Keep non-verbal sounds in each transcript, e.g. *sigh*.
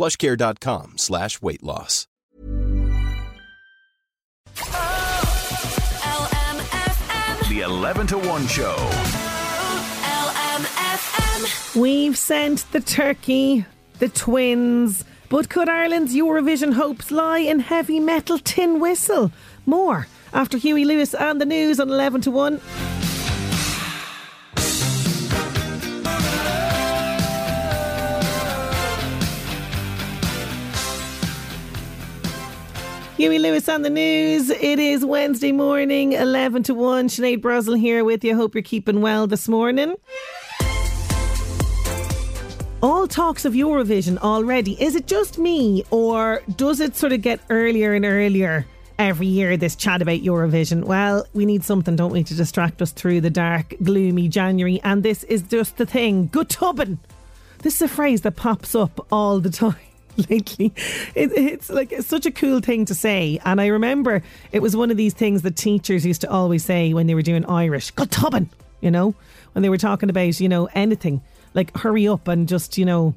plushcare.com slash weight loss. The 11 to 1 show. We've sent the turkey, the twins, but could Ireland's Eurovision hopes lie in heavy metal tin whistle? More after Huey Lewis and the news on 11 to 1. Huey Lewis on the news. It is Wednesday morning, 11 to 1. Sinead Brazel here with you. Hope you're keeping well this morning. All talks of Eurovision already. Is it just me, or does it sort of get earlier and earlier every year? This chat about Eurovision. Well, we need something, don't we, to distract us through the dark, gloomy January. And this is just the thing. Go tobann. This is a phrase that pops up all the *laughs* time. *laughs* lately. It, it's like it's such a cool thing to say. And I remember it was one of these things that teachers used to always say when they were doing Irish, "Go tobann," you know, when they were talking about, you know, anything. Like hurry up and just, you know,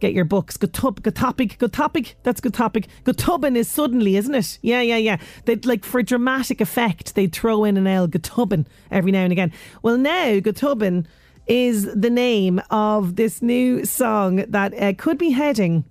get your books. Good tub, good topic, good topic. That's good topic. Good is suddenly, isn't it? Yeah, yeah, yeah. They'd like for dramatic effect, they'd throw in an L, good every now and again. Well, now good is the name of this new song that uh, could be heading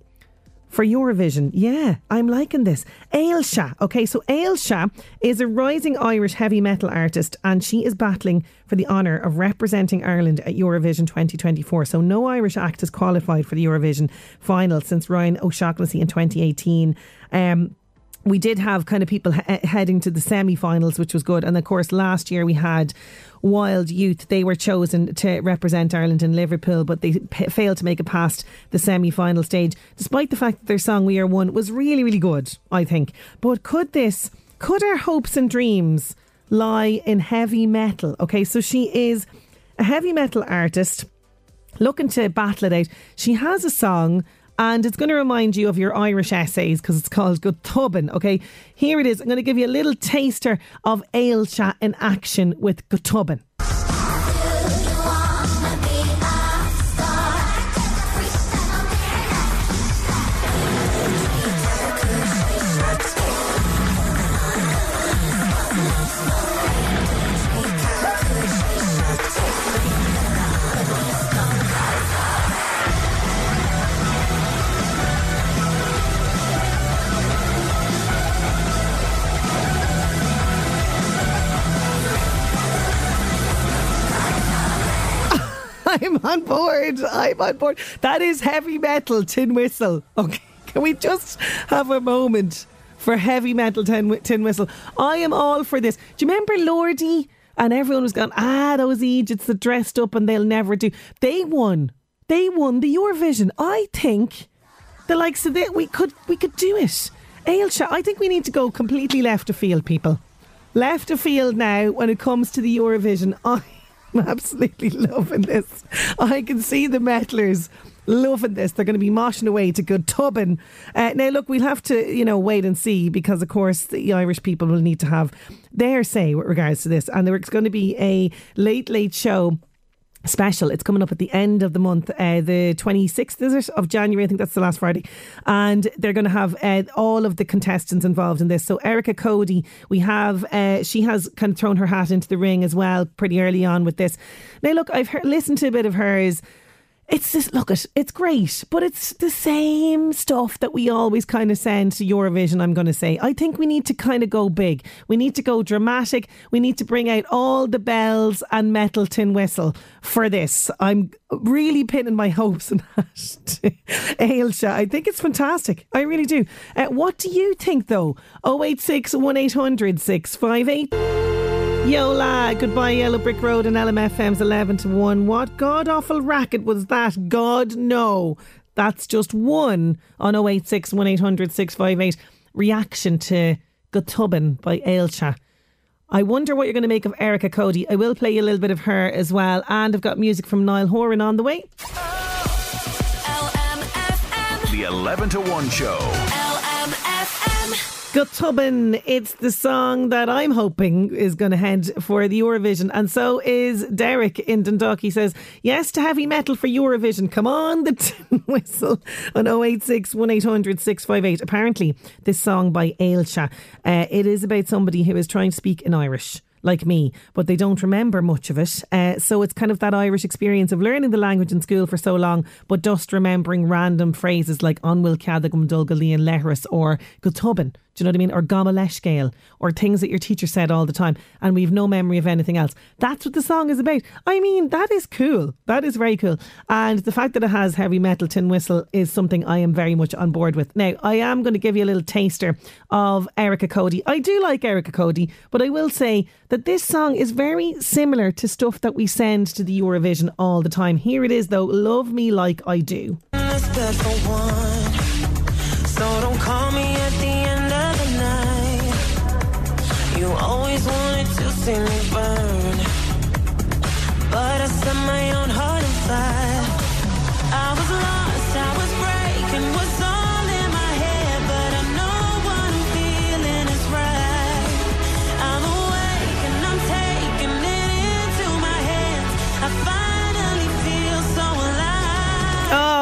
for Eurovision. Yeah, I'm liking this. Ailsa. Okay, so Ailsa is a rising Irish heavy metal artist and she is battling for the honour of representing Ireland at Eurovision 2024. So no Irish act has qualified for the Eurovision final since Ryan O'Shaughnessy in 2018. Um, we did have kind of people he- eh, heading to the semi-finals, which was good. And of course, last year we had Wild Youth. They were chosen to represent Ireland in Liverpool, but they p- failed to make it past the semi-final stage, despite the fact that their song "We Are One" was really, really good. I think. But could this, could our hopes and dreams lie in heavy metal? Okay, so she is a heavy metal artist looking to battle it out. She has a song and it's going to remind you of your Irish essays because it's called Go Tobann. Okay, here it is. I'm going to give you a little taster of Ailsa in action with Go Tobann. On board. I'm on board. That is heavy metal tin whistle. Okay, *laughs* can we just have a moment for heavy metal tin, tin whistle? I am all for this. Do you remember Lordi? And everyone was going, ah, those Egypts that dressed up and they'll never do. They won. They won the Eurovision. I think the likes of that we could we could do it. Ailsa, I think we need to go completely left of field, people. Left of field now when it comes to the Eurovision. *laughs* I I'm absolutely loving this. I can see the metalers loving this. They're going to be moshing away to go tobann. Uh, now, look, we'll have to, you know, wait and see because, of course, the Irish people will need to have their say with regards to this. And there's going to be a late, late show special. It's coming up at the end of the month, uh, the 26th, is it, of January? I think that's the last Friday. And they're going to have uh, all of the contestants involved in this. So Erica Cody, we have, uh, she has kind of thrown her hat into the ring as well pretty early on with this. Now, look, I've heard, listened to a bit of hers. It's just look it it's great but it's the same stuff that we always kind of send to Eurovision I'm going to say. I think we need to kind of go big. We need to go dramatic. We need to bring out all the bells and metal tin whistle for this. I'm really pinning my hopes *laughs* on that Ailsa I think it's fantastic. I really do. Uh, what do you think though? 086 1800 658 Yola, goodbye Yellow Brick Road and LMFM's 11 to 1. What god awful racket was that? God, no. That's just one on 086 1800 658. Reaction to Go Tobann by Ailsa. I wonder what you're going to make of Erica Cody. I will play you a little bit of her as well. And I've got music from Niall Horan on the way. Oh, LMFM. The 11 to 1 show. Go Tobann, it's the song that I'm hoping is going to head for the Eurovision. And so is Derek in Dundalk. He says, yes to heavy metal for Eurovision. Come on, the tin *laughs* whistle on 086 1800 658. Apparently, this song by Ailsa, uh, it is about somebody who is trying to speak in Irish like me, but they don't remember much of it. Uh, so it's kind of that Irish experience of learning the language in school for so long, but just remembering random phrases like Onwil Cadagum Dulgalian Lehrus or Gutubin. Do you know what I mean? Or Gamaleshgale, or things that your teacher said all the time, and we've no memory of anything else. That's what the song is about. I mean, that is cool. That is very cool. And the fact that it has heavy metal tin whistle is something I am very much on board with. Now, I am going to give you a little taster of Erica Cody. I do like Erica Cody, but I will say that this song is very similar to stuff that we send to the Eurovision all the time. Here it is, though Love Me Like I Do. You always wanted to see me burn. But I set my own heart on fire.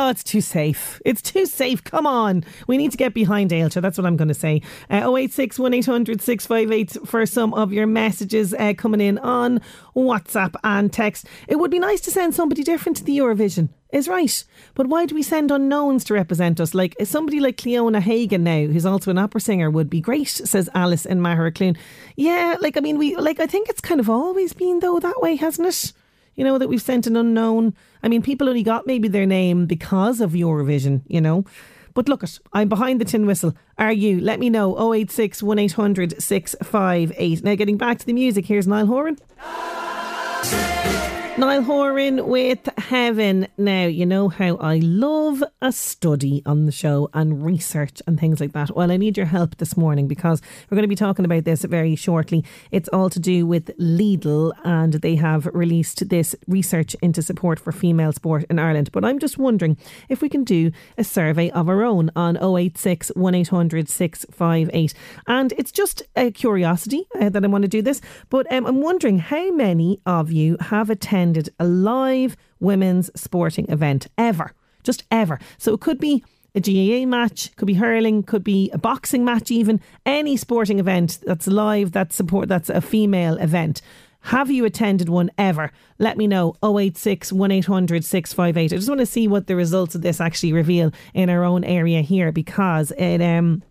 Oh, it's too safe. It's too safe. Come on. We need to get behind Ailsa. That's what I'm going to say. Uh, 086 1800 658 for some of your messages uh, coming in on WhatsApp and text. It would be nice to send somebody different to the Eurovision. Is right. But why do we send unknowns to represent us? Like somebody like Cliona Hagan now, who's also an opera singer, would be great, says Alice in Clune. Yeah, like I mean we like I think it's kind of always been though that way, hasn't it? You know, that we've sent an unknown. I mean, people only got maybe their name because of Eurovision, you know. But look it, I'm behind the tin whistle. Are you? Let me know. 086 1800 658. Now, getting back to the music, here's Niall Horan. Niall Horan with Heaven. Now, you know how I love a study on the show and research and things like that. Well, I need your help this morning because we're going to be talking about this very shortly. It's all to do with Lidl and they have released this research into support for female sport in Ireland. But I'm just wondering if we can do a survey of our own on 086 1800 658. And it's just a curiosity uh, that I want to do this. But um, I'm wondering how many of you have attended attended a live women's sporting event ever, just ever. So it could be a GAA match, could be hurling, could be a boxing match, even any sporting event that's live, that's support, that's a female event. Have you attended one ever? Let me know. 086 1800 658. I just want to see what the results of this actually reveal in our own area here because it um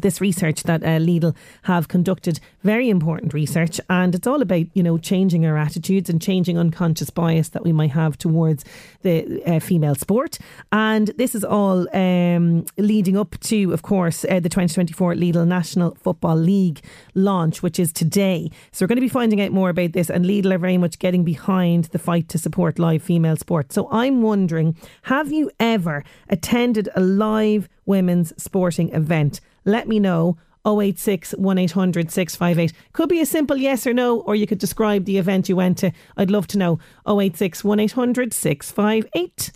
this research that uh, Lidl have conducted, very important research, and it's all about you know changing our attitudes and changing unconscious bias that we might have towards the uh, female sport. And this is all um, leading up to, of course, uh, the 2024 Lidl National Football League launch, which is today. So we're going to be finding out more about this, and Lidl are very much getting behind the fight to support live female sport. So I'm wondering, have you ever attended a live women's sporting event? Let me know. 086 1800 658. Could be a simple yes or no, or you could describe the event you went to. I'd love to know. 086 1800 658.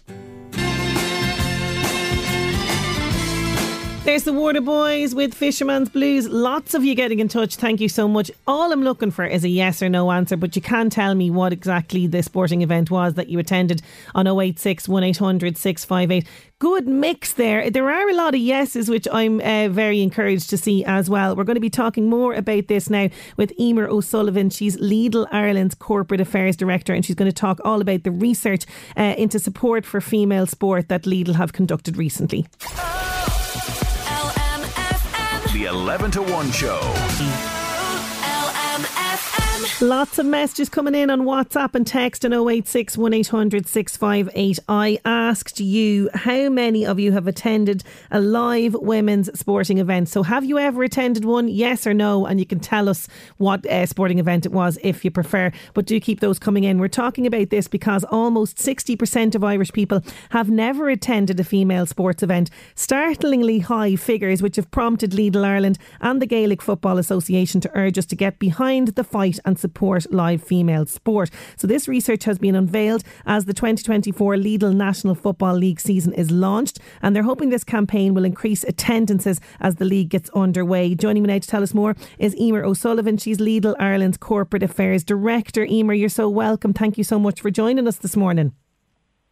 There's the Waterboys with Fisherman's Blues. Lots of you getting in touch. Thank you so much. All I'm looking for is a yes or no answer, but you can tell me what exactly the sporting event was that you attended on 086 1800 658 good mix there. There are a lot of yeses, which I'm uh, very encouraged to see as well. We're going to be talking more about this now with Emer O'Sullivan. She's Lidl Ireland's Corporate Affairs Director, and she's going to talk all about the research uh, into support for female sport that Lidl have conducted recently. The 11 to 1 show. Lots of messages coming in on WhatsApp and text on 086 1800 658. I asked you how many of you have attended a live women's sporting event. So, have you ever attended one? Yes or no? And you can tell us what uh, sporting event it was if you prefer. But do keep those coming in. We're talking about this because almost 60% of Irish people have never attended a female sports event. Startlingly high figures, which have prompted Lidl Ireland and the Gaelic Football Association to urge us to get behind the fight and support support live female sport. So, this research has been unveiled as the 2024 Lidl National Football League season is launched, and they're hoping this campaign will increase attendances as the league gets underway. Joining me now to tell us more is Emer O'Sullivan. She's Lidl Ireland's Corporate Affairs Director. Emer, you're so welcome. Thank you so much for joining us this morning.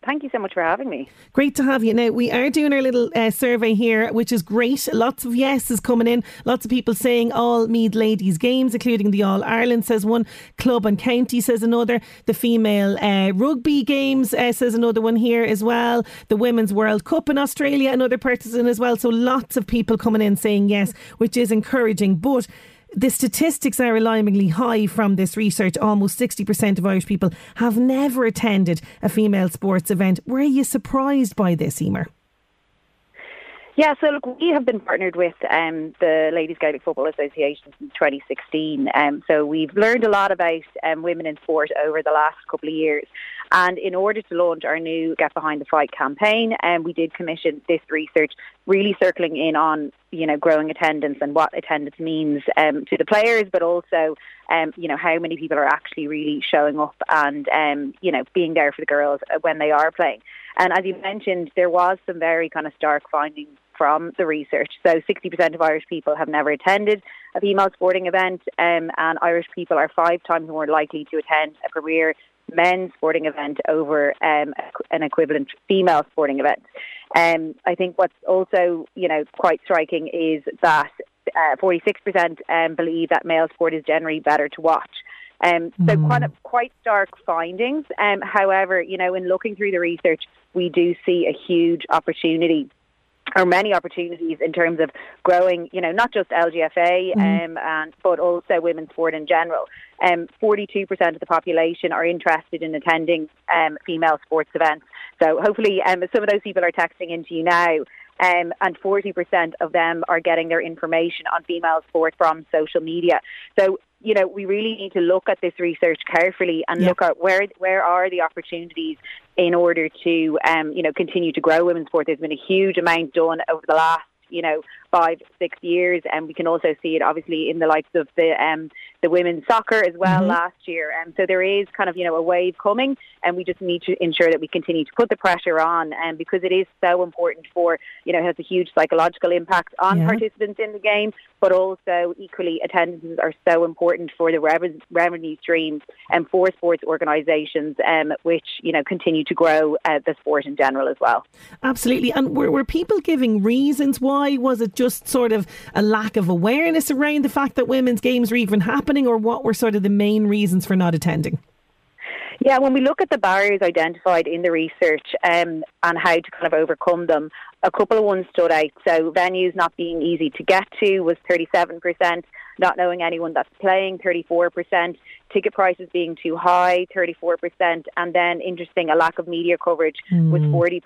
Thank you so much for having me. Great to have you. Now, we are doing our little uh, survey here, which is great. Lots of yeses coming in. Lots of people saying all Meath ladies' games, including the All Ireland, says one. Club and County, says another. The female uh, rugby games, uh, says another one here as well. The Women's World Cup in Australia, another person as well. So lots of people coming in saying yes, which is encouraging. But the statistics are alarmingly high from this research. Almost 60% of Irish people have never attended a female sports event. Were you surprised by this, Emer? Yeah, so look, we have been partnered with um, the Ladies Gaelic Football Association since 2016. Um, so we've learned a lot about um, women in sport over the last couple of years. And in order to launch our new Get Behind the Fight campaign, um, we did commission this research, really circling in on you know growing attendance and what attendance means um, to the players, but also um, you know how many people are actually really showing up and um, you know being there for the girls when they are playing. And as you mentioned, there was some very kind of stark findings from the research. So 60% of Irish people have never attended a female sporting event, um, and Irish people are five times more likely to attend a premier men's sporting event over um, an equivalent female sporting event. Um, I think what's also, you know, quite striking is that uh, 46% um, believe that male sport is generally better to watch. Um, so mm. quite, quite stark findings. Um, however, you know, in looking through the research, we do see a huge opportunity or many opportunities in terms of growing, you know, not just LGFA, mm-hmm. um, and but also women's sport in general. Um, 42% of the population are interested in attending um, female sports events. So hopefully, um, some of those people are texting into you now. Um, and 40% of them are getting their information on female sport from social media. So you know, we really need to look at this research carefully and yeah. look at where where are the opportunities in order to, um, you know, continue to grow women's sport. There's been a huge amount done over the last you know, five, six years. And we can also see it obviously in the likes of the um, the women's soccer as well mm-hmm. last year. And so there is kind of, you know, a wave coming and we just need to ensure that we continue to put the pressure on and because it is so important for, you know, it has a huge psychological impact on yeah. participants in the game, but also equally attendances are so important for the revenue, revenue streams and for sports organisations um, which, you know, continue to grow uh, the sport in general as well. Absolutely. And were, were people giving reasons why? Was it just sort of a lack of awareness around the fact that women's games are even happening or what were sort of the main reasons for not attending? Yeah, when we look at the barriers identified in the research um, and how to kind of overcome them, a couple of ones stood out. So venues not being easy to get to was 37%, not knowing anyone that's playing 34%, ticket prices being too high 34%, and then interesting, a lack of media coverage mm. was 40%.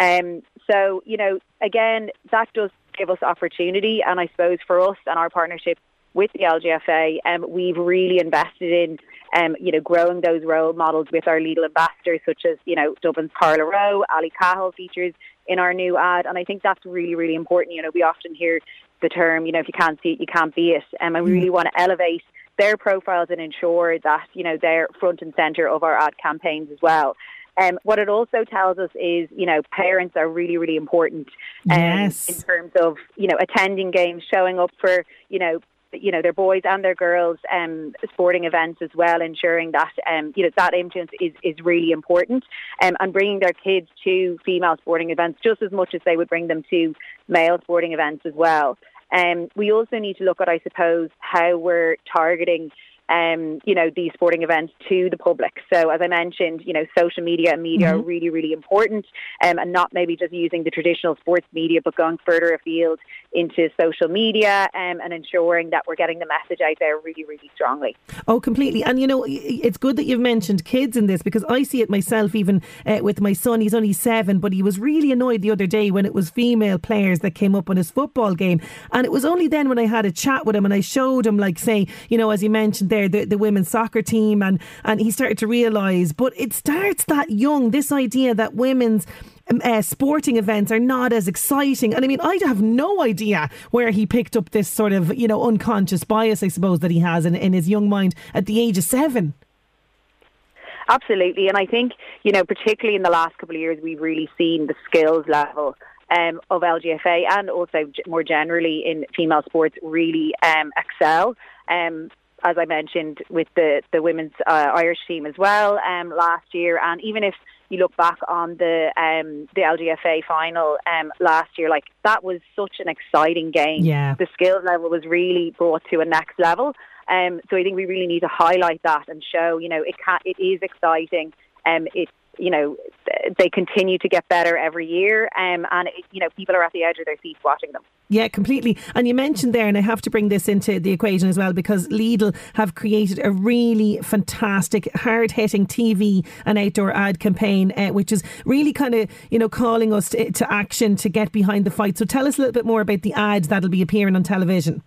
Um, so, you know, again, that does give us opportunity. And I suppose for us and our partnership with the LGFA, um, we've really invested in, um, you know, growing those role models with our Lidl ambassadors, such as, you know, Dublin's Carla Rowe, Ali Cahill features in our new ad. And I think that's really, really important. You know, we often hear the term, you know, if you can't see it, you can't be it. Um, and we really want to elevate their profiles and ensure that, you know, they're front and centre of our ad campaigns as well. Um, what it also tells us is, you know, parents are really, really important um, yes. in terms of, you know, attending games, showing up for, you know, you know their boys and their girls um, sporting events as well, ensuring that um, you know that influence is, is really important, um, and bringing their kids to female sporting events just as much as they would bring them to male sporting events as well. Um, we also need to look at, I suppose, how we're targeting um, you know, these sporting events to the public. So as I mentioned, you know, social media and media mm-hmm. are really, really important um, and not maybe just using the traditional sports media, but going further afield into social media um, and ensuring that we're getting the message out there really, really strongly. Oh, completely. And, you know, it's good that you've mentioned kids in this because I see it myself even uh, with my son. He's only seven, but he was really annoyed the other day when it was female players that came up on his football game. And it was only then when I had a chat with him and I showed him, like, say, you know, as you mentioned there, the, the women's soccer team, and, and he started to realise, but it starts that young, this idea that women's um, uh, sporting events are not as exciting. And I mean, I have no idea where he picked up this sort of, you know, unconscious bias, I suppose, that he has in, in his young mind at the age of seven. Absolutely. And I think, you know, particularly in the last couple of years, we've really seen the skills level um, of LGFA and also more generally in female sports really um, excel. Um, as I mentioned, with the the women's uh, Irish team as well um, last year, and even if you look back on the um, the LGFA final um, last year, like that was such an exciting game. Yeah. The skill level was really brought to a next level. Um, so I think we really need to highlight that and show, you know, it can, it is exciting. Um, it you know, they continue to get better every year, um, and you know, people are at the edge of their seats watching them. Yeah, completely. And you mentioned there, and I have to bring this into the equation as well, because Lidl have created a really fantastic, hard hitting TV and outdoor ad campaign, uh, which is really kind of you know calling us to, to action to get behind the fight. So tell us a little bit more about the ads that'll be appearing on television.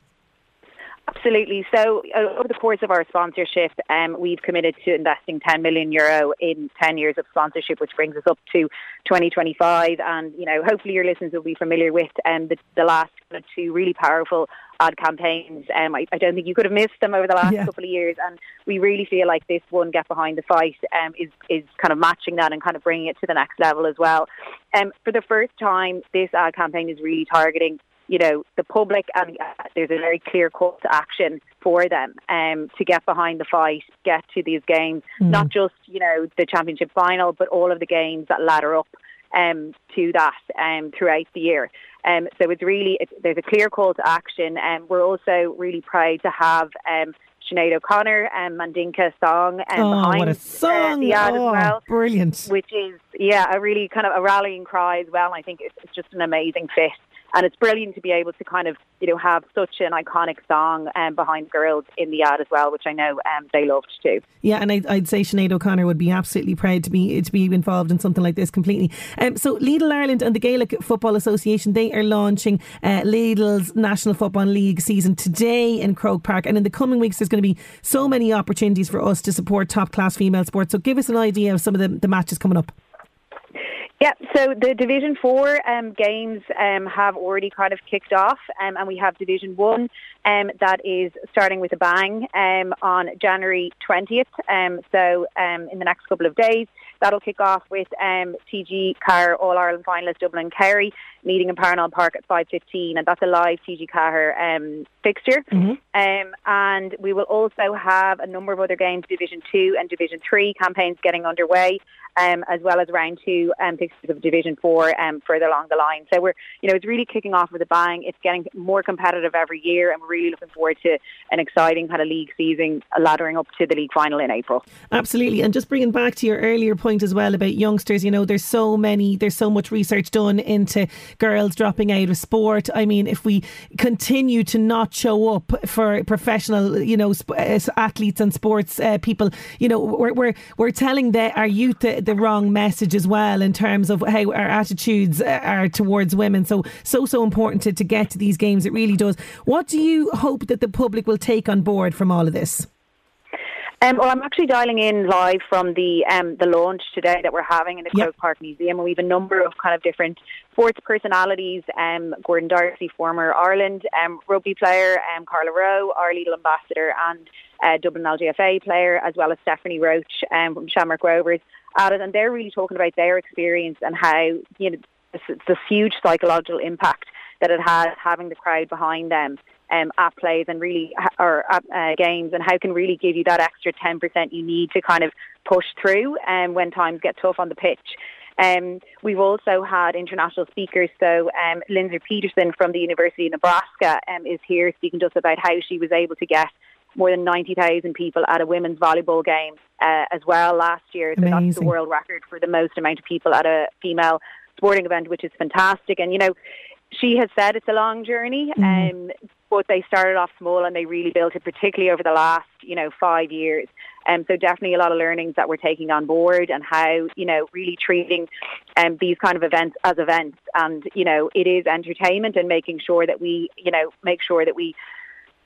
Absolutely. So uh, over the course of our sponsorship, um, we've committed to investing 10 million euro in 10 years of sponsorship, which brings us up to 2025. And you know, hopefully your listeners will be familiar with um, the, the last two really powerful ad campaigns. Um, I, I, don't think you could have missed them over the last yeah. couple of years, and we really feel like this one, "Get Behind the Fight," um, is is kind of matching that and kind of bringing it to the next level as well. Um, for the first time, this ad campaign is really targeting you know, the public and uh, there's a very clear call to action for them um, to get behind the fight, get to these games, mm. not just, you know, the championship final, but all of the games that ladder up um, to that um, throughout the year. Um, so it's really, it's, there's a clear call to action and um, we're also really proud to have um, Sinead O'Connor and Mandinka song um, oh, behind what a song. Uh, the ad oh, as well. Brilliant. Which is, yeah, a really kind of a rallying cry as well. And I think it's, it's just an amazing fit and it's brilliant to be able to kind of you know have such an iconic song um, behind girls in the ad as well, which I know um, they loved too. Yeah, and I'd, I'd, say Sinead O'Connor would be absolutely proud to be to be involved in something like this completely. Um, so Lidl Ireland and the Gaelic Football Association they are launching uh, Lidl's National Football League season today in Croke Park, and in the coming weeks there's going to be so many opportunities for us to support top class female sports. So give us an idea of some of the, the matches coming up. Yeah, so the Division 4 um, games um, have already kind of kicked off, um, and we have Division 1 um, that is starting with a bang um, on January 20th. Um, so in the next couple of days, that'll kick off with TG4 All Ireland finalist Dublin Kerry meeting in Parnell Park at 5.15, and that's a live TG4 fixture. Mm-hmm. and we will also have a number of other games, Division 2 and Division 3 campaigns getting underway um, as well as round two um, fixtures of Division Four um, further along the line. So we're, you know, it's really kicking off with a bang. It's getting more competitive every year, and we're really looking forward to an exciting kind of league season, laddering up to the league final in April. Absolutely, and just bringing back to your earlier point as well about youngsters. You know, there's so many, there's so much research done into girls dropping out of sport. I mean, if we continue to not show up for professional, you know, uh, athletes and sports uh, people, you know, we're we're, we're telling the, our youth the wrong message as well in terms of how our attitudes are towards women. So, so, so important to, to get to these games. It really does. What do you hope that the public will take on board from all of this? Um, well, I'm actually dialing in live from the um, the launch today that we're having in the yep. Croke Park Museum, we have a number of kind of different sports personalities. Um, Gordon D'Arcy, former Ireland um, rugby player, um, Carla Rowe, our Lidl ambassador, and uh, Dublin LGFA player, as well as Stephanie Roche um, from Shamrock Rovers it, and they're really talking about their experience and how you know this, this huge psychological impact that it has having the crowd behind them um, at plays and really or at uh, games, and how can really give you that extra ten percent you need to kind of push through um, when times get tough on the pitch. Um, we've also had international speakers. So um, Lindsay Peterson from the University of Nebraska um, is here speaking to us about how she was able to get more than 90,000 people at a women's volleyball game uh, as well last year. So Amazing. that's the world record for the most amount of people at a female sporting event, which is fantastic. And, you know, she has said it's a long journey, Mm. um, but they started off small and they really built it, particularly over the last, you know, five years. Um, so definitely a lot of learnings that we're taking on board and how, you know, really treating um, these kind of events as events. And, you know, it is entertainment and making sure that we, you know, make sure that we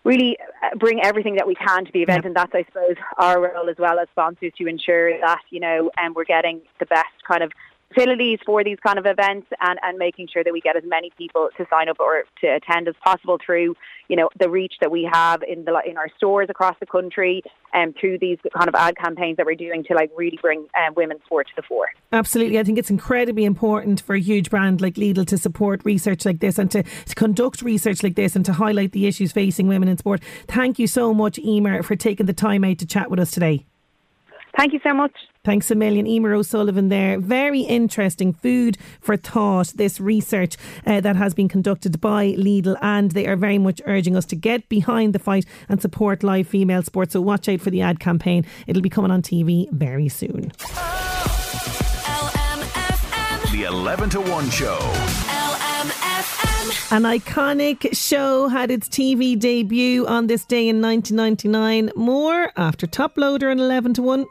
really uh, bring everything that we can to the event. Yeah. And that's, I suppose, our role as well as sponsors to ensure that, you know, um, we're getting the best kind of facilities for these kind of events and, and making sure that we get as many people to sign up or to attend as possible through, you know, the reach that we have in the in our stores across the country and through these kind of ad campaigns that we're doing to like really bring um, women's sport to the fore. Absolutely. I think it's incredibly important for a huge brand like Lidl to support research like this and to, to conduct research like this and to highlight the issues facing women in sport. Thank you so much, Emer, for taking the time out to chat with us today. Thank you so much. Thanks a million. Emer O'Sullivan there. Very interesting food for thought, this research uh, that has been conducted by Lidl, and they are very much urging us to get behind the fight and support live female sport. So watch out for the ad campaign. It'll be coming on TV very soon. The 11 to 1 show. An iconic show had its TV debut on this day in 1999. More after Toploader and 11 to 1.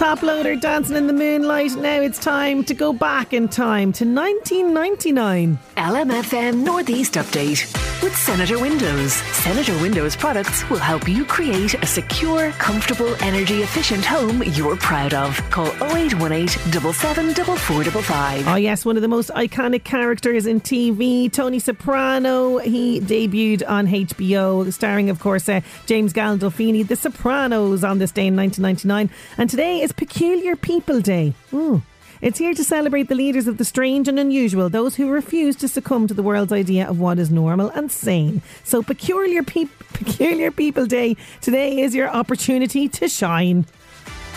Toploader dancing in the moonlight. Now it's time to go back in time to 1999. LMFM Northeast Update with Senator Windows. Senator Windows products will help you create a secure, comfortable, energy efficient home you're proud of. Call 0818 774455. Oh, yes, one of the most iconic characters in TV, Tony Soprano. He debuted on HBO, starring, of course, uh, James Gandolfini. The Sopranos on this day in 1999. And today is Peculiar People Day. Ooh. It's here to celebrate the leaders of the strange and unusual, those who refuse to succumb to the world's idea of what is normal and sane. So, Peculiar, Peop Peculiar People Day today is your opportunity to shine.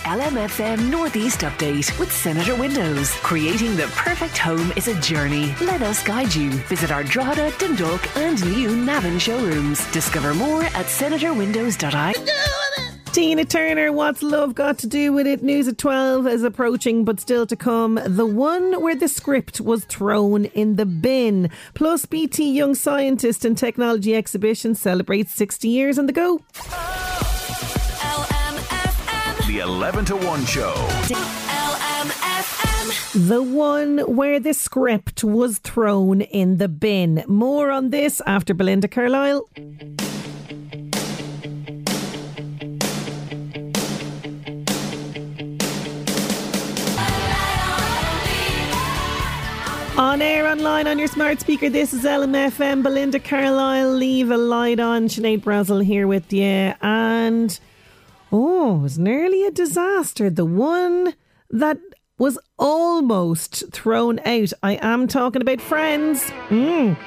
LMFM Northeast Update with Senator Windows. Creating the perfect home is a journey. Let us guide you. Visit our Drogheda, Dundalk, and new Navan showrooms. Discover more at senatorwindows.ie. Tina Turner, what's love got to do with it? News at 12 is approaching, but still to come. The one where the script was thrown in the bin. Plus, BT Young Scientist and Technology Exhibition celebrates 60 years on the go. The 11 to 1 show. The one where the script was thrown in the bin. More on this after Belinda Carlisle. On air, online, on your smart speaker, this is LMFM. Belinda Carlisle, leave a light on. Sinead Brazel here with you. And, oh, it was nearly a disaster. The one that was almost thrown out. I am talking about Friends. Mm.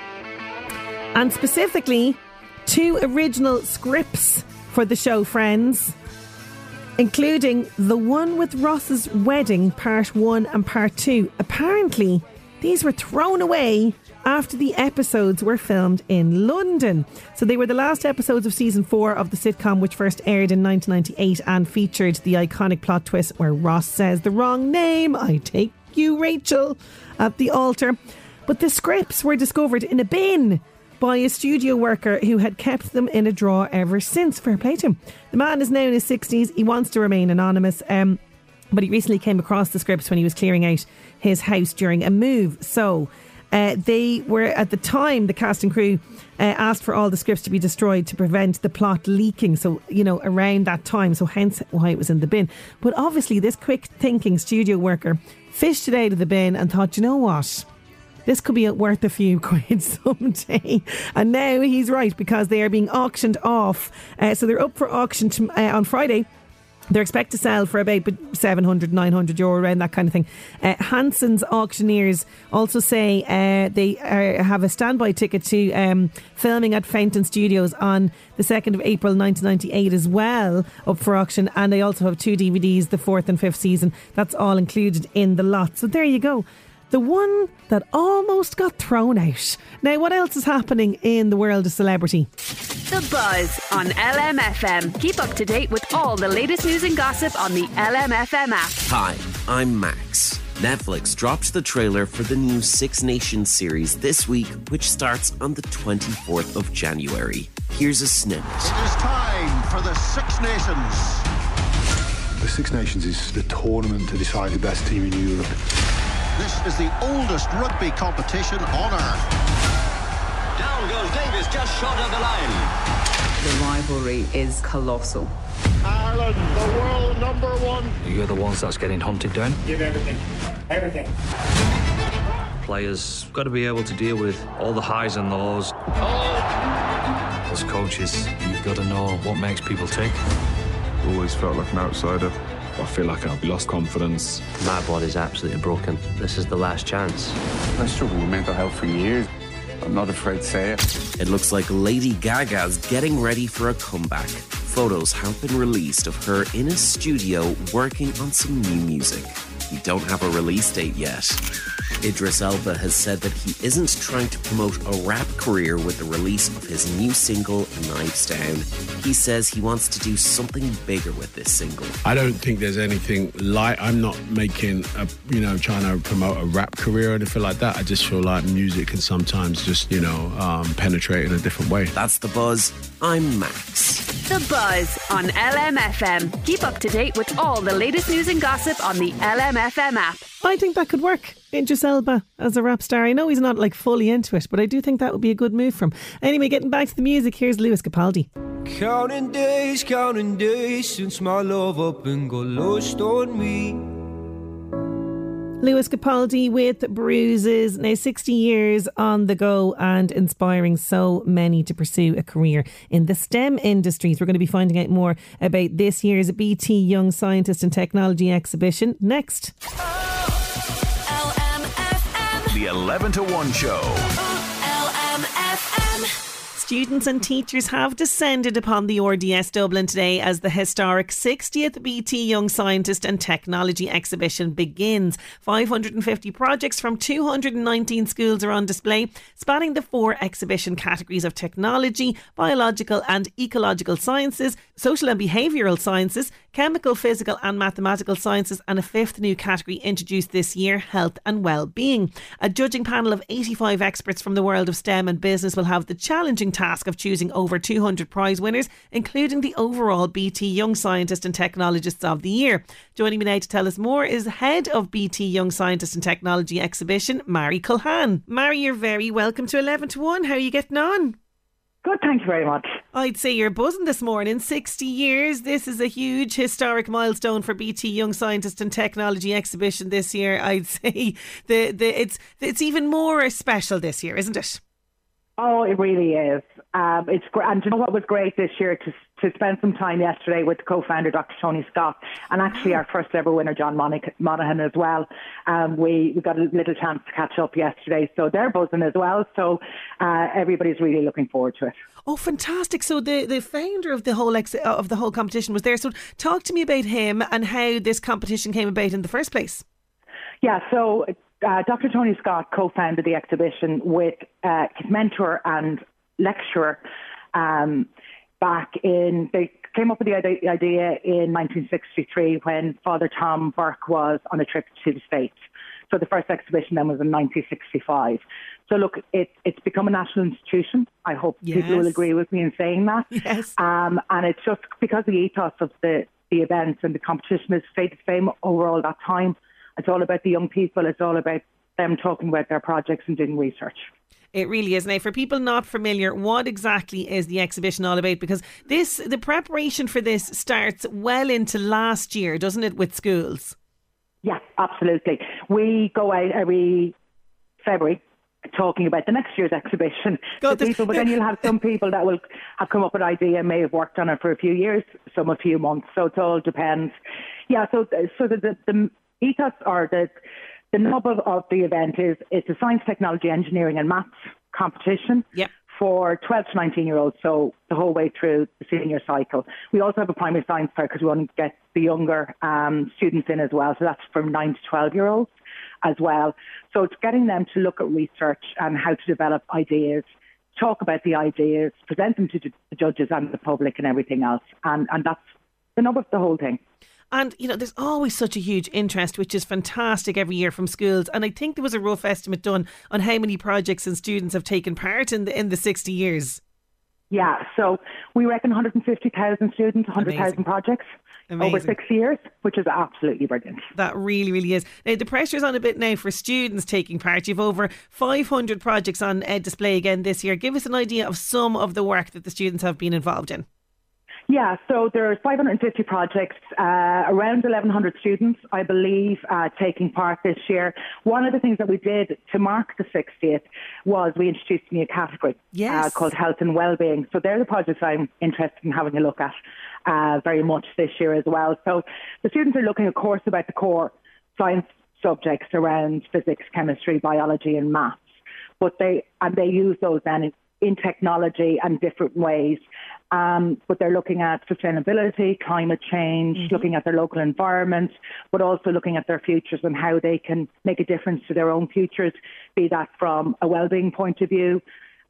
And specifically, two original scripts for the show Friends including the one with Ross's wedding, part one and part two. Apparently, these were thrown away after the episodes were filmed in London. So they were the last episodes of season four of the sitcom, which first aired in 1998 and featured the iconic plot twist where Ross says the wrong name, I take you, Rachel, at the altar. But the scripts were discovered in a bin by a studio worker who had kept them in a drawer ever since. Fair play to him. The man is now in his 60s. He wants to remain anonymous. Um, but he recently came across the scripts when he was clearing out his house during a move. So uh, they were, at the time, the cast and crew uh, asked for all the scripts to be destroyed to prevent the plot leaking. So, you know, around that time. So, hence why it was in the bin. But obviously, this quick thinking studio worker fished it out of the bin and thought, you know what? This could be worth a few *laughs* quid someday. And now he's right because they are being auctioned off. Uh, so they're up for auction to, uh, on Friday They're expected to sell for about 700, 900 euro, around that kind of thing. Uh, Hanson's auctioneers also say uh, they are, have a standby ticket to um, filming at Fountain Studios on the 2nd of April 1998 as well, up for auction. And they also have two DVDs, the fourth and fifth season. That's all included in the lot. So there you go the one that almost got thrown out. Now, what else is happening in the world of celebrity? The Buzz on LMFM. Keep up to date with all the latest news and gossip on the LMFM app. Hi, I'm Max. Netflix dropped the trailer for the new Six Nations series this week, which starts on the 24th of January. Here's a snippet. It is time for the Six Nations. The Six Nations is the tournament to decide the best team in Europe. This is the oldest rugby competition on earth. Down goes Davis, just short of the line. The rivalry is colossal. Ireland, the world number one. You're the ones that's getting hunted down. Give everything. Everything. Players got to be able to deal with all the highs and lows. Oh. As coaches, you've got to know what makes people tick. Always felt like an outsider. I feel like I've lost confidence. My body's absolutely broken. This is the last chance. I struggled with mental health for years. I'm not afraid to say it. It looks like Lady Gaga's getting ready for a comeback. Photos have been released of her in a studio working on some new music. We don't have a release date yet. Idris Elba has said that he isn't trying to promote a rap career with the release of his new single, Knives Down. He says he wants to do something bigger with this single. I don't think there's anything like, I'm not making a, you know, trying to promote a rap career or anything like that. I just feel like music can sometimes just, you know, um, penetrate in a different way. That's The Buzz. I'm Max. The Buzz on LMFM. Keep up to date with all the latest news and gossip on the LMFM app. I think that could work. Idris Elba as a rap star. I know he's not like fully into it, but I do think that would be a good move from. Anyway, getting back to the music, here's Lewis Capaldi. Counting days, counting days since my love up and got lost on me. Lewis Capaldi with Bruises, now 60 years on the go and inspiring so many to pursue a career in the STEM industries. We're going to be finding out more about this year's BT Young Scientist and Technology exhibition next. The 11 to 1 show. Students and teachers have descended upon the RDS Dublin today as the historic 60th BT Young Scientist and Technology exhibition begins. 550 projects from 219 schools are on display, spanning the four exhibition categories of technology, biological and ecological sciences, social and behavioural sciences, chemical, physical, and mathematical sciences, and a fifth new category introduced this year health and well-being. A judging panel of 85 experts from the world of STEM and business will have the challenging task of choosing over 200 prize winners, including the overall BT Young Scientist and Technologists of the Year. Joining me now to tell us more is head of BT Young Scientist and Technology exhibition, Mari Culhane. Mary, you're very welcome to 11 to 1. How are you getting on? Good, thank you very much. I'd say you're buzzing this morning. 60 years. This is a huge historic milestone for BT Young Scientist and Technology exhibition this year. I'd *laughs* say the, the it's it's even more special this year, isn't it? Oh, it really is. Um, it's great. And you know what was great this year to to spend some time yesterday with co-founder Dr. Tony Scott and actually our first ever winner John Monaghan as well. Um, we we got a little chance to catch up yesterday, so they're buzzing as well. So uh, everybody's really looking forward to it. Oh, fantastic! So the, the founder of the whole ex- of the whole competition was there. So talk to me about him and how this competition came about in the first place. Yeah, so uh, Dr. Tony Scott co-founded the exhibition with uh, his mentor and lecturer um, back in, they came up with the idea in 1963 when Father Tom Burke was on a trip to the States. So the first exhibition then was in 1965. So look, it, it's become a national institution. I hope yes. people will agree with me in saying that. Yes. Um, and it's just because the ethos of the, the events and the competition has stayed the same over all that time. It's all about the young people. It's all about them talking about their projects and doing research. It really is. Now, for people not familiar, what exactly is the exhibition all about? Because this, the preparation for this starts well into last year, doesn't it, with schools? Yeah, absolutely. We go out every February talking about the next year's exhibition *laughs* God, to people, but then you'll have some people that will have come up with an idea and may have worked on it for a few years, some a few months. So it all depends. Yeah, so so the the, the ethos or the the nub of, of the event is it's a science, technology, engineering, and maths competition. Yep. For 12 to 19 year olds, so the whole way through the senior cycle. We also have a primary science fair because we want to get the younger um, students in as well. So that's from 9 to 12 year olds as well. So it's getting them to look at research and how to develop ideas, talk about the ideas, present them to the judges and the public and everything else. And, and that's the nub of the whole thing. And, you know, there's always such a huge interest, which is fantastic every year from schools. And I think there was a rough estimate done on how many projects and students have taken part in the, in the 60 years. Yeah, so we reckon 150,000 students, 100,000 projects Amazing. over six years, which is absolutely brilliant. That really, really is. Now, the pressure's on a bit now for students taking part. You've over 500 projects on uh, display again this year. Give us an idea of some of the work that the students have been involved in. Yeah, so there's 550 projects, uh, around 1,100 students, I believe, uh, taking part this year. One of the things that we did to mark the 60th was we introduced a new category yes. uh, called health and well-being. So they're the projects I'm interested in having a look at uh, very much this year as well. So the students are looking, of course, about the core science subjects around physics, chemistry, biology, and maths. But they and they use those then in, in technology and different ways. Um, but they're looking at sustainability, climate change, mm-hmm. looking at their local environment, but also looking at their futures and how they can make a difference to their own futures, be that from a well-being point of view,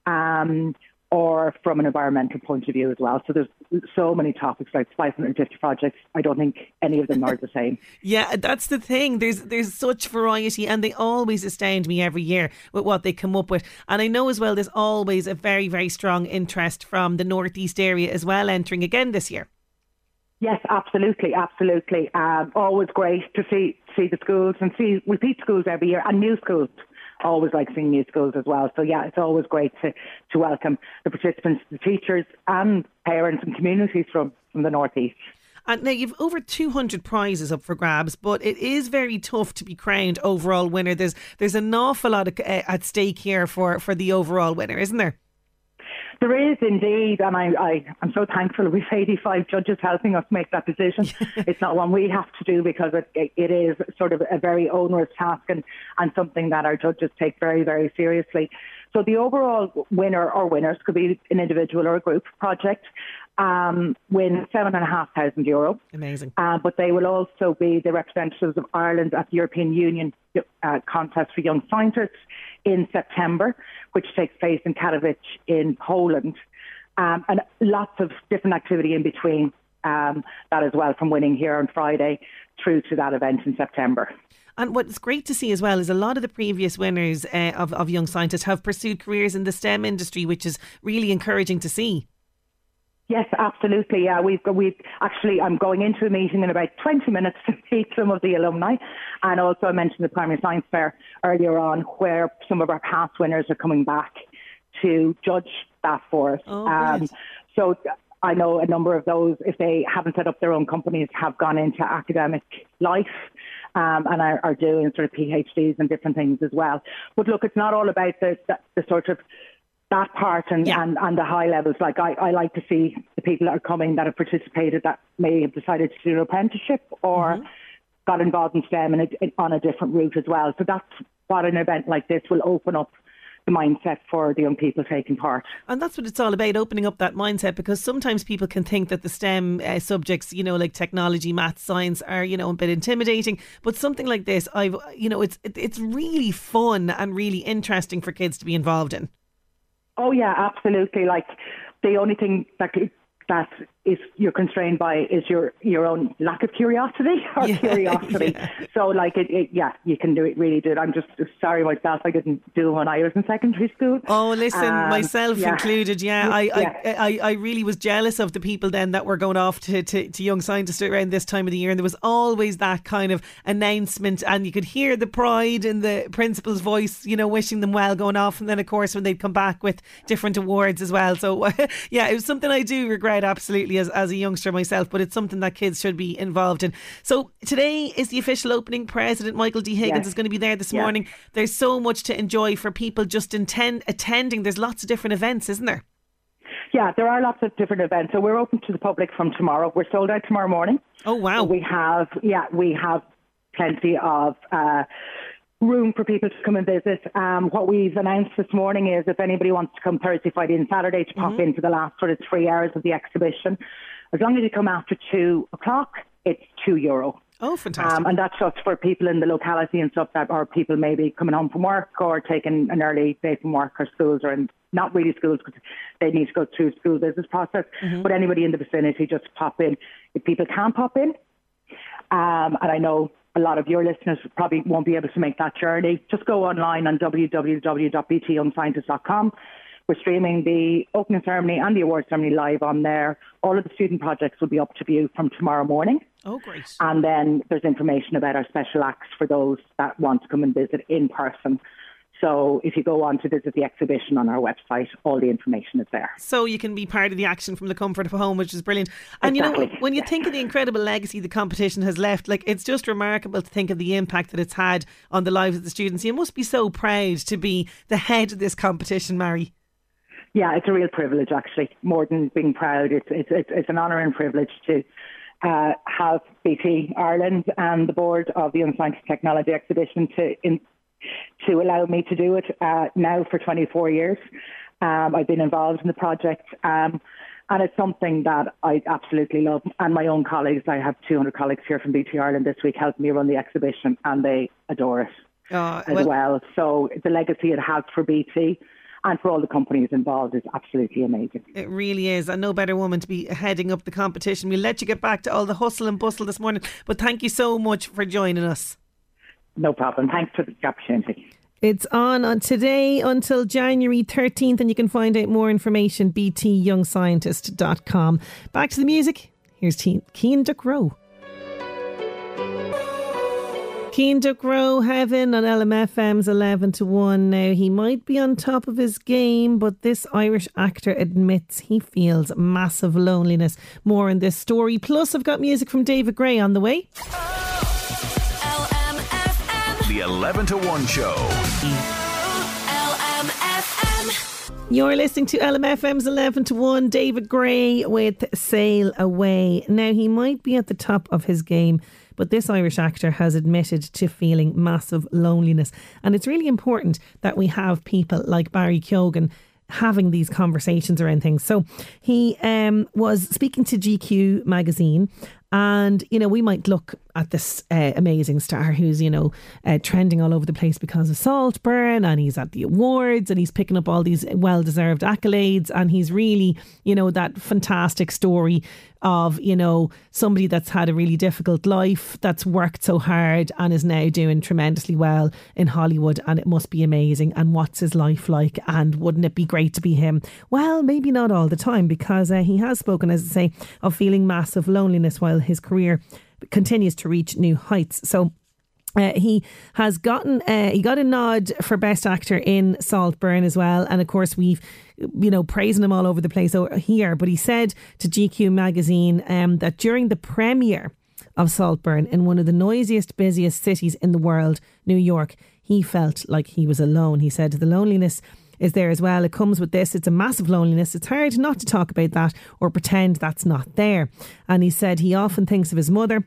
um, or from an environmental point of view as well. So there's so many topics, like 550 projects. I don't think any of them are the same. *laughs* yeah, that's the thing. There's there's such variety, and they always astound me every year with what they come up with. And I know as well, there's always a very very strong interest from the northeast area as well, entering again this year. Yes, absolutely, absolutely. Um, always great to see see the schools and see repeat schools every year and new schools always like seeing new schools as well. So yeah, it's always great to, to welcome the participants, the teachers and parents and communities from, from the northeast. And now you've over 200 prizes up for grabs, but it is very tough to be crowned overall winner. There's there's an awful lot of, uh, at stake here for, for the overall winner, isn't there? There is indeed, and I, I, am so thankful we've *laughs* 85 judges helping us make that decision. *laughs* it's not one we have to do because it, it is sort of a very onerous task and, and something that our judges take very, very seriously. So the overall winner or winners could be an individual or a group project. Um, win seven and a half thousand euro. Amazing. Uh, but they will also be the representatives of Ireland at the European Union uh, contest for young scientists in September, which takes place in Katowice in Poland, um, and lots of different activity in between um, that as well, from winning here on Friday through to that event in September. And what's great to see as well is a lot of the previous winners uh, of, of Young Scientists have pursued careers in the STEM industry, which is really encouraging to see. Yes, absolutely. Yeah, we've got, we actually, I'm going into a meeting in about 20 minutes to meet some of the alumni. And also I mentioned the primary science fair earlier on where some of our past winners are coming back to judge that for us. Oh, um, so I know a number of those, if they haven't set up their own companies, have gone into academic life. Um, and are, are, doing sort of PhDs and different things as well. But look, it's not all about the, the, the sort of that part and, yeah. and, and the high levels. Like I, I like to see the people that are coming that have participated that may have decided to do an apprenticeship or mm-hmm. got involved in STEM and on a different route as well. So that's what an event like this will open up the mindset for the young people taking part. And that's what it's all about, opening up that mindset because sometimes people can think that the STEM uh, subjects, you know, like technology, math, science are, you know, a bit intimidating, but something like this, I've, you know, it's it's really fun and really interesting for kids to be involved in. Oh yeah, absolutely. Like the only thing that that is you're constrained by is your your own lack of curiosity *laughs* or yeah, *laughs* curiosity. Yeah. So like it, it, yeah, you can do it. Really do it. I'm just sorry myself. I didn't do it when I was in secondary school. Oh, listen, um, myself yeah. included. Yeah, I, I, I I really was jealous of the people then that were going off to, to, to young scientists around this time of the year, and there was always that kind of announcement, and you could hear the pride in the principal's voice, you know, wishing them well going off, and then of course when they'd come back with different awards as well. So *laughs* yeah, it was something I do regret absolutely as, as a youngster myself, but it's something that kids should be involved in. So today is the official opening. President Michael D. Higgins Yes. is going to be there this Yeah. morning. There's so much to enjoy for people just intend, attending. There's lots of different events, isn't there? Yeah, there are lots of different events. So we're open to the public from tomorrow. We're sold out tomorrow morning. Oh wow! we have yeah, we have plenty of uh, room for people to come and visit. Um, what we've announced this morning is if anybody wants to come Thursday, Friday, and Saturday to pop Mm-hmm. into the last sort of three hours of the exhibition, as long as you come after two o'clock, it's two euro. Oh, fantastic! Um, and that's just for people in the locality and stuff that, are people maybe coming home from work or taking an early day from work or schools or in, not really schools because they need to go through school business process. Mm-hmm. But anybody in the vicinity, just pop in. If people can pop in, um, and I know a lot of your listeners probably won't be able to make that journey, just go online on www.btyoungscientist.com. We're streaming the opening ceremony and the award ceremony live on there. All of the student projects will be up to view from tomorrow morning. Oh, great. And then there's information about our special acts for those that want to come and visit in person. So if you go on to visit the exhibition on our website, all the information is there. So you can be part of the action from the comfort of home, which is brilliant. And you know, when you think of the incredible legacy the competition has left, like it's just remarkable to think of the impact that it's had on the lives of the students. You must be so proud to be the head of this competition, Mari. Yeah, it's a real privilege, actually. More than being proud, it's it's it's, it's an honour and privilege to uh, have BT Ireland and the board of the Young Scientist and Technology Exhibition to in, to allow me to do it uh, now for 24 years. Um, I've been involved in the project. Um, and it's something that I absolutely love. And my own colleagues, I have 200 colleagues here from BT Ireland this week helping me run the exhibition, and they adore it Uh, as well. So the legacy it has for BT and for all the companies involved is absolutely amazing. It really is. And no better woman to be heading up the competition. We'll let you get back to all the hustle and bustle this morning. But thank you so much for joining us. No problem. Thanks for the opportunity. It's on on today until January 13th, and you can find out more information btyoungscientist.com. Back to the music. Here's Keen Duck Row. Keen Duck Row Heaven on LMFM's 11 to 1. Now, he might be on top of his game, but this Irish actor admits he feels massive loneliness. More in this story. Plus, I've got music from David Gray on the way. The 11 to 1 show. You're listening to LMFM's 11 to 1, David Gray with Sail Away. Now, he might be at the top of his game, but this Irish actor has admitted to feeling massive loneliness. And it's really important that we have people like Barry Keoghan having these conversations around things. So he um, was speaking to GQ magazine, and you know we might look at this uh, amazing star who's you know uh, trending all over the place because of Saltburn, and he's at the awards, and he's picking up all these well-deserved accolades, and he's really you know that fantastic story of you know somebody that's had a really difficult life, that's worked so hard, and is now doing tremendously well in Hollywood, and it must be amazing. And what's his life like? And wouldn't it be great to be him? Well, maybe not all the time because uh, he has spoken, as I say, of feeling massive loneliness while his career continues to reach new heights. So. Uh, he has gotten uh, he got a nod for best actor in Saltburn as well, and of course we've you know praising him all over the place here. But he said to GQ magazine um, that during the premiere of Saltburn in one of the noisiest, busiest cities in the world, New York, he felt like he was alone. He said the loneliness is there as well. It comes with this. It's a massive loneliness. It's hard not to talk about that or pretend that's not there. And he said he often thinks of his mother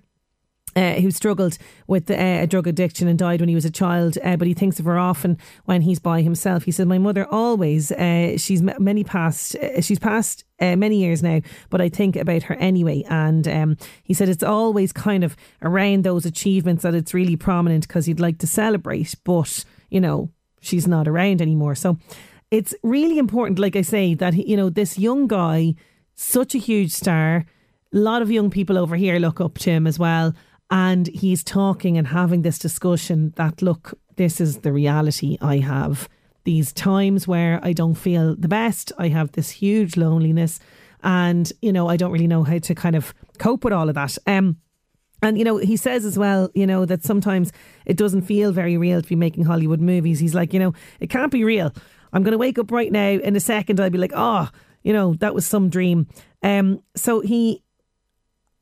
uh, who struggled with uh, a drug addiction and died when he was a child, uh, but he thinks of her often when he's by himself. He said, "My mother always. Uh, she's many past. Uh, she's passed uh, many years now, but I think about her anyway." And um, he said it's always kind of around those achievements that it's really prominent because he'd like to celebrate, but you know she's not around anymore. So it's really important, like I say, that you know this young guy, such a huge star. A lot of young people over here look up to him as well. And he's talking and having this discussion that, look, this is the reality I have. These times where I don't feel the best, I have this huge loneliness, and, you know, I don't really know how to kind of cope with all of that. Um, and, you know, he says as well, you know, that sometimes it doesn't feel very real to be making Hollywood movies. He's like, you know, it can't be real. I'm going to wake up right now. In a second, I'll be like, oh, You know, that was some dream. Um, so he,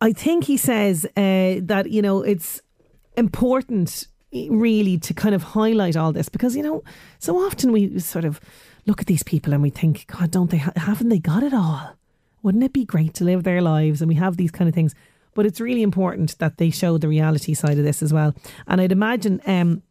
I think he says uh, that, you know, it's important really to kind of highlight all this because, you know, so often we sort of look at these people and we think, God, don't they, haven't they got it all? Wouldn't it be great to live their lives? And we have these kind of things. But it's really important that they show the reality side of this as well. And I'd imagine, um,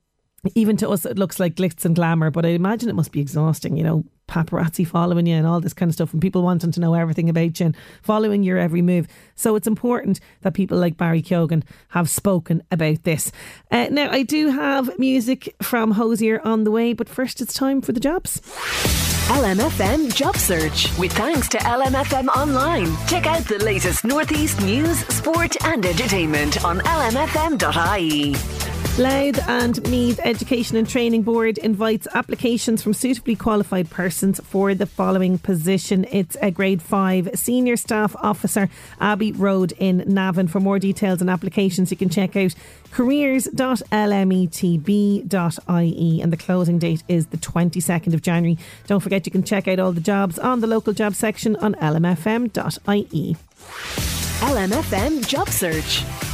even to us, it looks like glitz and glamour, but I imagine it must be exhausting, you know, paparazzi following you and all this kind of stuff, and people wanting to know everything about you and following your every move. So it's important that people like Barry Keoghan have spoken about this. Uh, now, I do have music from Hozier on the way, but first it's time for the jobs. LMFM Job Search with thanks to LMFM Online. Check out the latest Northeast news, sport, and entertainment on lmfm.ie. Louth and Meath Education and Training Board invites applications from suitably qualified persons for the following position. It's a grade 5 senior staff officer, Abbey Road in Navan. For more details and applications, you can check out careers.lmetb.ie and the closing date is the 22nd of January. Don't forget you can check out all the jobs on the local job section on lmfm.ie. LMFM Job Search.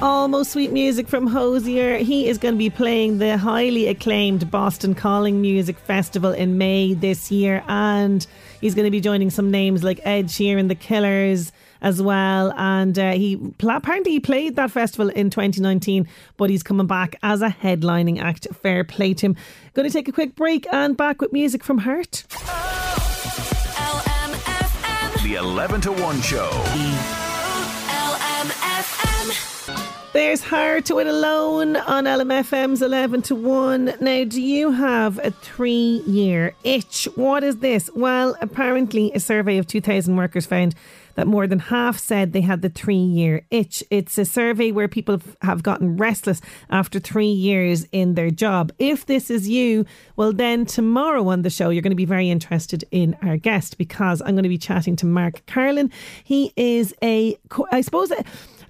Almost Sweet music from Hozier. He is going to be playing the highly acclaimed Boston Calling Music Festival in May this year, and he's going to be joining some names like Ed Sheeran, The Killers as well. And uh, he apparently he played that festival in 2019, but he's coming back as a headlining act. Fair play to him. Going to take a quick break and back with music from Heart. The 11 to 1 show. There's Hard to Win Alone on LMFM's 11 to 1. Now, do you have a three year itch? What is this? Well, apparently, a survey of 2,000 workers found that more than half said they had the three year itch. It's a survey where people have gotten restless after three years in their job. If this is you, well, then tomorrow on the show, you're going to be very interested in our guest because I'm going to be chatting to Mark Carlin. He is a, I suppose,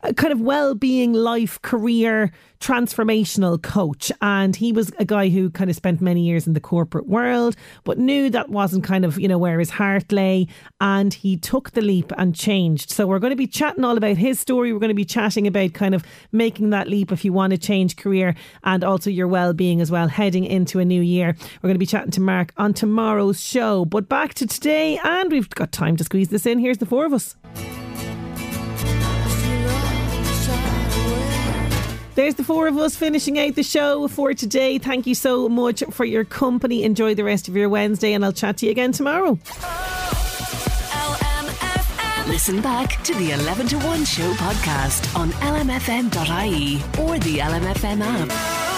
a, kind of well-being life career transformational coach. And he was a guy who kind of spent many years in the corporate world but knew that wasn't kind of you know where his heart lay. And he took the leap and changed. So we're going to be chatting all about his story. We're going to be chatting about kind of making that leap if you want to change career and also your well-being as well heading into a new year. We're going to be chatting to Mark on tomorrow's show. But back to today and we've got time to squeeze this in. Here's the four of us There's the four of us finishing out the show for today. Thank you so much for your company. Enjoy the rest of your Wednesday, and I'll chat to you again tomorrow. Listen back to the 11 to 1 show podcast on lmfm.ie or the LMFM app.